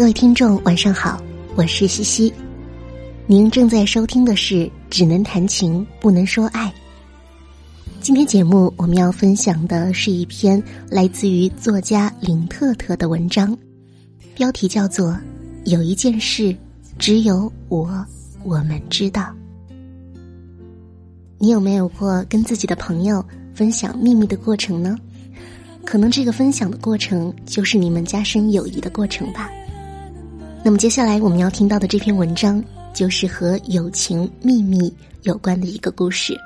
各位听众，晚上好，我是西西。您正在收听的是《只能谈情不能说爱》。今天节目我们要分享的是一篇来自于作家林特特的文章，标题叫做《有一件事只有我我们知道》。你有没有过跟自己的朋友分享秘密的过程呢？可能这个分享的过程就是你们加深友谊的过程吧。那么接下来我们要听到的这篇文章，就是和友情秘密有关的一个故事。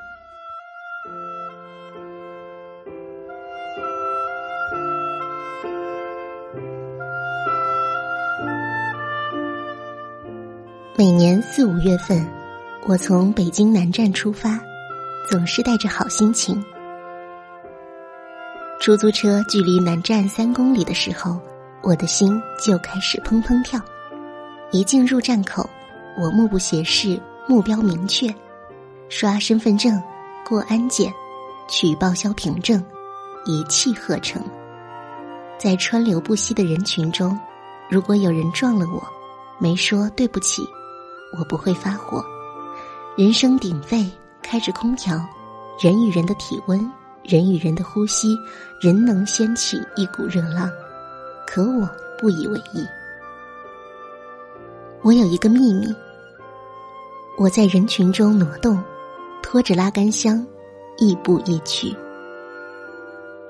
每年四五月份，我从北京南站出发，总是带着好心情。出租车距离南站三公里的时候，我的心就开始砰砰跳。一进入站口，我目不斜视，目标明确，刷身份证，过安检，取报销凭证，一气呵成。在川流不息的人群中，如果有人撞了我，没说对不起，我不会发火。人声鼎沸，开着空调，人与人的体温，人与人的呼吸，人能掀起一股热浪，可我不以为意。我有一个秘密。我在人群中挪动，拖着拉杆箱，亦步亦趋。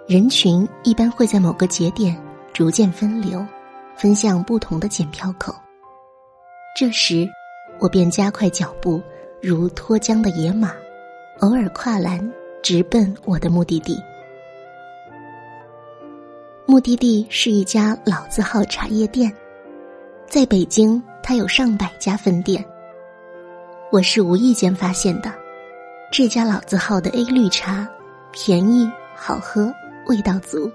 人群一般会在某个节点逐渐分流，分向不同的检票口。这时，我便加快脚步，如脱缰的野马，偶尔跨栏，直奔我的目的地。目的地是一家老字号茶叶店，在北京。它有上百家分店，我是无意间发现的。这家老字号的 A 绿茶便宜、好喝、味道足。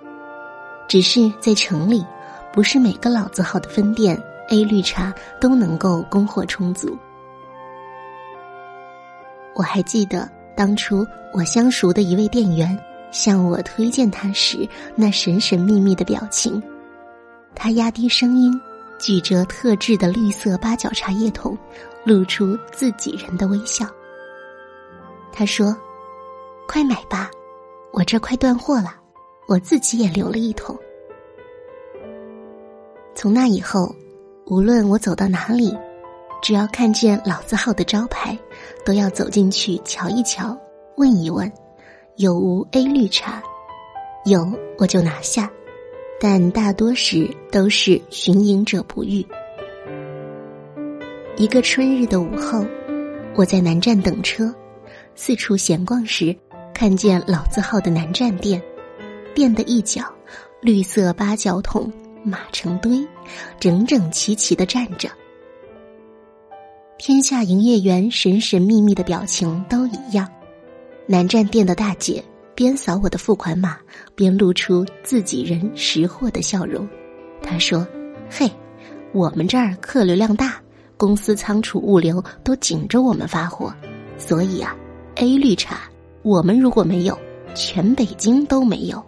只是在城里，不是每个老字号的分店 A 绿茶都能够供货充足。我还记得当初我相熟的一位店员向我推荐它时那神神秘秘的表情，他压低声音。举着特制的绿色八角茶叶桶，露出自己人的微笑。他说：“快买吧，我这快断货了，我自己也留了一桶。”从那以后，无论我走到哪里，只要看见老字号的招牌，都要走进去瞧一瞧，问一问，有无 A 绿茶，有我就拿下。但大多时都是寻隐者不遇。一个春日的午后，我在南站等车，四处闲逛时，看见老字号的南站店，店的一角，绿色八角桶码成堆，整整齐齐的站着。天下营业员神神秘秘的表情都一样，南站店的大姐。边扫我的付款码，边露出自己人识货的笑容。他说：“嘿，我们这儿客流量大，公司仓储物流都紧着我们发货，所以啊，A 绿茶我们如果没有，全北京都没有。”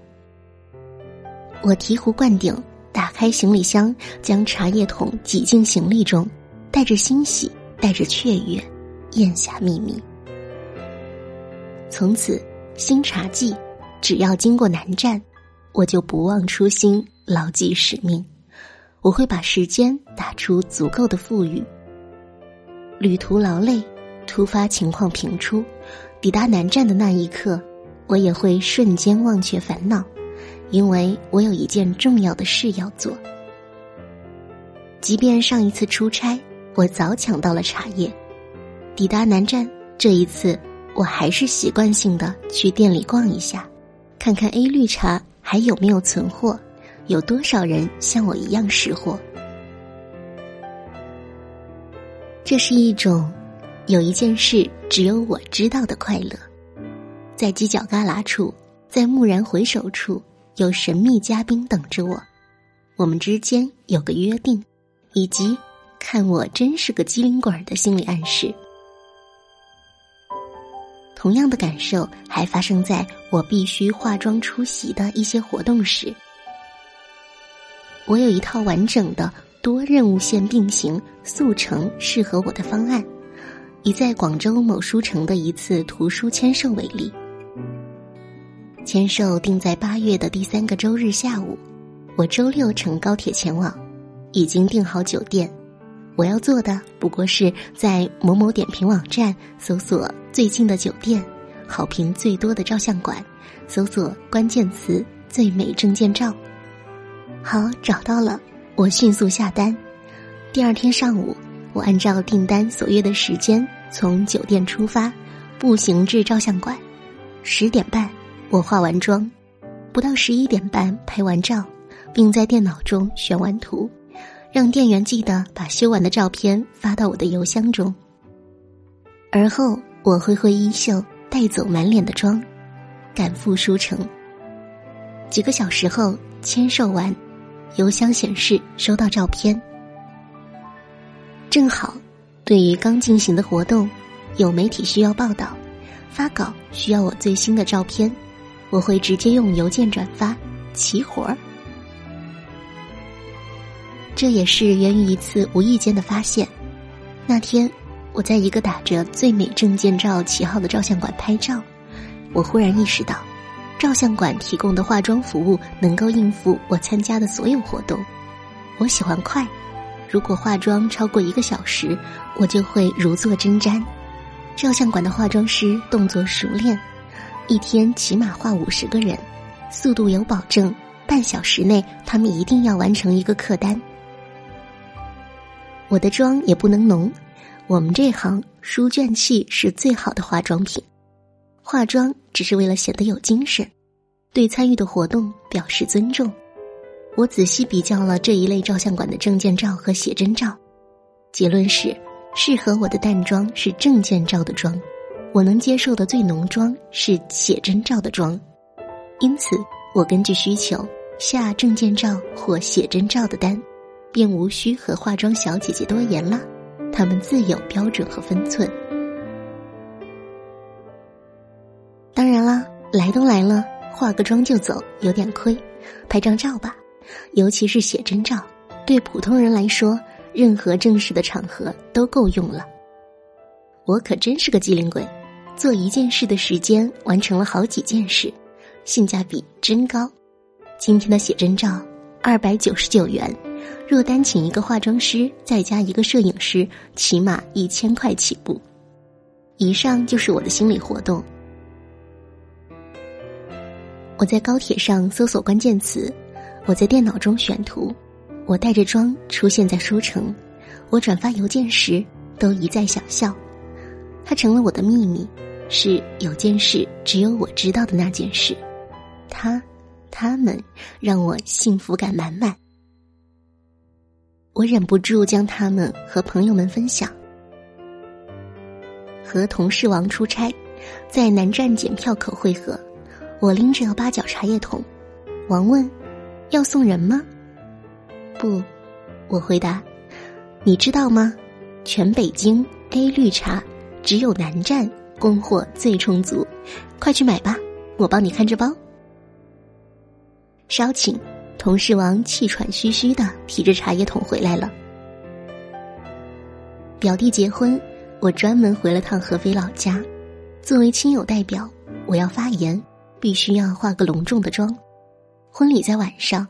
我醍醐灌顶，打开行李箱，将茶叶桶挤进行李中，带着欣喜，带着雀跃，咽下秘密。从此。新茶季，只要经过南站，我就不忘初心，牢记使命。我会把时间打出足够的富裕。旅途劳累，突发情况频出，抵达南站的那一刻，我也会瞬间忘却烦恼，因为我有一件重要的事要做。即便上一次出差，我早抢到了茶叶，抵达南站，这一次。我还是习惯性的去店里逛一下，看看 A 绿茶还有没有存货，有多少人像我一样识货。这是一种有一件事只有我知道的快乐，在犄角旮旯处，在蓦然回首处，有神秘嘉宾等着我，我们之间有个约定，以及看我真是个机灵鬼的心理暗示。同样的感受还发生在我必须化妆出席的一些活动时。我有一套完整的多任务线并行、速成适合我的方案。以在广州某书城的一次图书签售为例，签售定在八月的第三个周日下午，我周六乘高铁前往，已经订好酒店。我要做的不过是在某某点评网站搜索最近的酒店、好评最多的照相馆，搜索关键词“最美证件照”。好，找到了，我迅速下单。第二天上午。我按照订单所约的时间从酒店出发，步行至照相馆。十点半，我化完妆，不到十一点半拍完照，并在电脑中选完图，让店员记得把修完的照片发到我的邮箱中。而后，我挥挥衣袖，带走满脸的妆，赶赴书城。几个小时后，签售完，邮箱显示收到照片。正好，对于刚进行的活动，有媒体需要报道，发稿需要我最新的照片，我会直接用邮件转发，齐活儿。这也是源于一次无意间的发现。那天，我在一个打着“最美证件照”旗号的照相馆拍照，我忽然意识到，照相馆提供的化妆服务能够应付我参加的所有活动。我喜欢快。如果化妆超过一个小时，我就会如坐针毡。照相馆的化妆师动作熟练，一天起码画五十个人，速度有保证。半小时内，他们一定要完成一个客单。我的妆也不能浓，我们这行书卷气是最好的化妆品。化妆只是为了显得有精神，对参与的活动表示尊重。我仔细比较了这一类照相馆的证件照和写真照，结论是，适合我的淡妆是证件照的妆，我能接受的最浓妆是写真照的妆，因此我根据需求下证件照或写真照的单，便无需和化妆小姐姐多言了，她们自有标准和分寸。当然啦，来都来了，化个妆就走有点亏，拍张照吧。尤其是写真照，对普通人来说，任何正式的场合都够用了。我可真是个机灵鬼，做一件事的时间完成了好几件事，性价比真高。今天的写真照二百九十九元，若单请一个化妆师再加一个摄影师，起码一千块起步。以上就是我的心理活动。我在高铁上搜索关键词。我在电脑中选图，我带着妆出现在书城，我转发邮件时都一再想笑，它成了我的秘密，是有件事只有我知道的那件事，他，他们让我幸福感满满，我忍不住将他们和朋友们分享，和同事王出差，在南站检票口汇合，我拎着八角茶叶桶，王问。要送人吗？不，我回答。你知道吗？全北京 A 绿茶只有南站供货最充足，快去买吧！我帮你看着包。稍请，同事王气喘吁吁的提着茶叶桶回来了。表弟结婚，我专门回了趟合肥老家。作为亲友代表，我要发言，必须要化个隆重的妆。婚礼在晚上，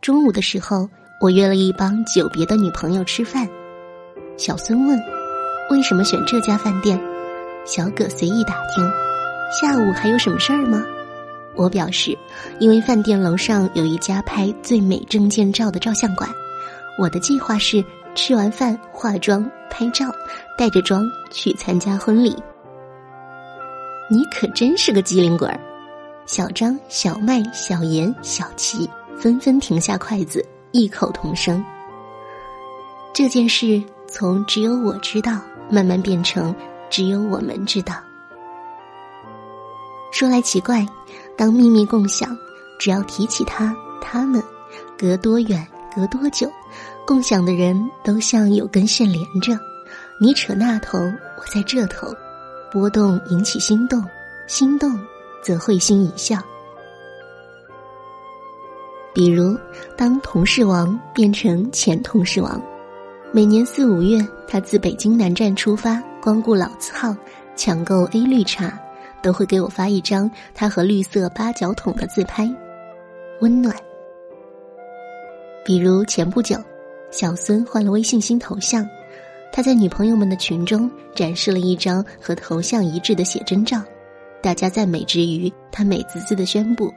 中午的时候，我约了一帮久别的女朋友吃饭。小孙问：“为什么选这家饭店？”小葛随意打听：“下午还有什么事儿吗？”我表示：“因为饭店楼上有一家拍最美证件照的照相馆，我的计划是吃完饭化妆拍照，带着妆去参加婚礼。”你可真是个机灵鬼儿。小张、小麦、小严、小齐纷纷停下筷子，异口同声。这件事从只有我知道，慢慢变成只有我们知道。说来奇怪，当秘密共享，只要提起他、他们，隔多远、隔多久，共享的人都像有根线连着。你扯那头，我在这头，波动引起心动，心动。则会心一笑。比如，当同事王变成前同事王，每年四五月，他自北京南站出发，光顾老字号，抢购 A 绿茶，都会给我发一张他和绿色八角桶的自拍，温暖。比如前不久，小孙换了微信新头像，他在女朋友们的群中展示了一张和头像一致的写真照，大家赞美之余，他美滋滋的宣布。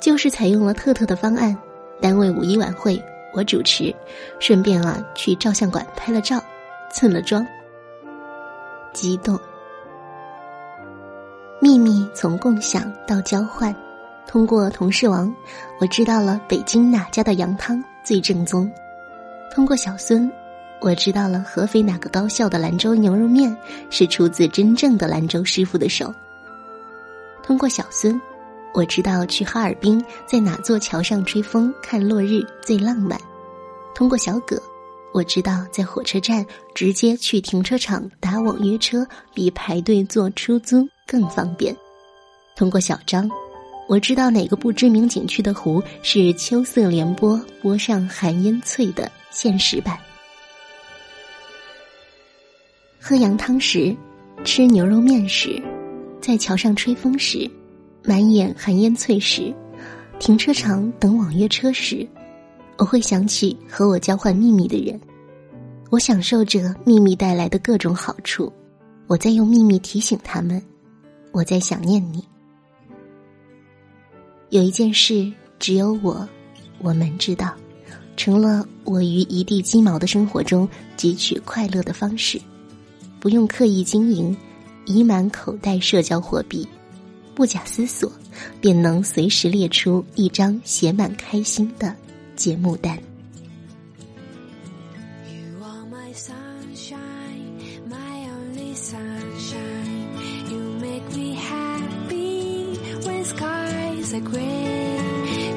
就是采用了特特的方案，单位五一晚会我主持，顺便啊去照相馆拍了照，蹭了妆。激动。秘密从共享到交换，通过同事王，我知道了北京哪家的羊汤最正宗；通过小孙，我知道了合肥哪个高校的兰州牛肉面是出自真正的兰州师傅的手；通过小孙。我知道去哈尔滨在哪座桥上吹风看落日最浪漫。通过小葛，我知道在火车站直接去停车场打网约车比排队坐出租更方便。通过小张，我知道哪个不知名景区的湖是秋色连波波上寒烟翠的现实版。喝羊汤时，吃牛肉面时，在桥上吹风时。满眼寒烟翠时，停车场等网约车时，我会想起和我交换秘密的人。我享受着秘密带来的各种好处，我在用秘密提醒他们，我在想念你。有一件事，只有我，我们知道，成了我于一地鸡毛的生活中汲取快乐的方式，不用刻意经营，已满口袋社交货币。不假思索，便能随时列出一张写满开心的节目单。my sunshine, my only sunshine. You make me happy when skies are gray.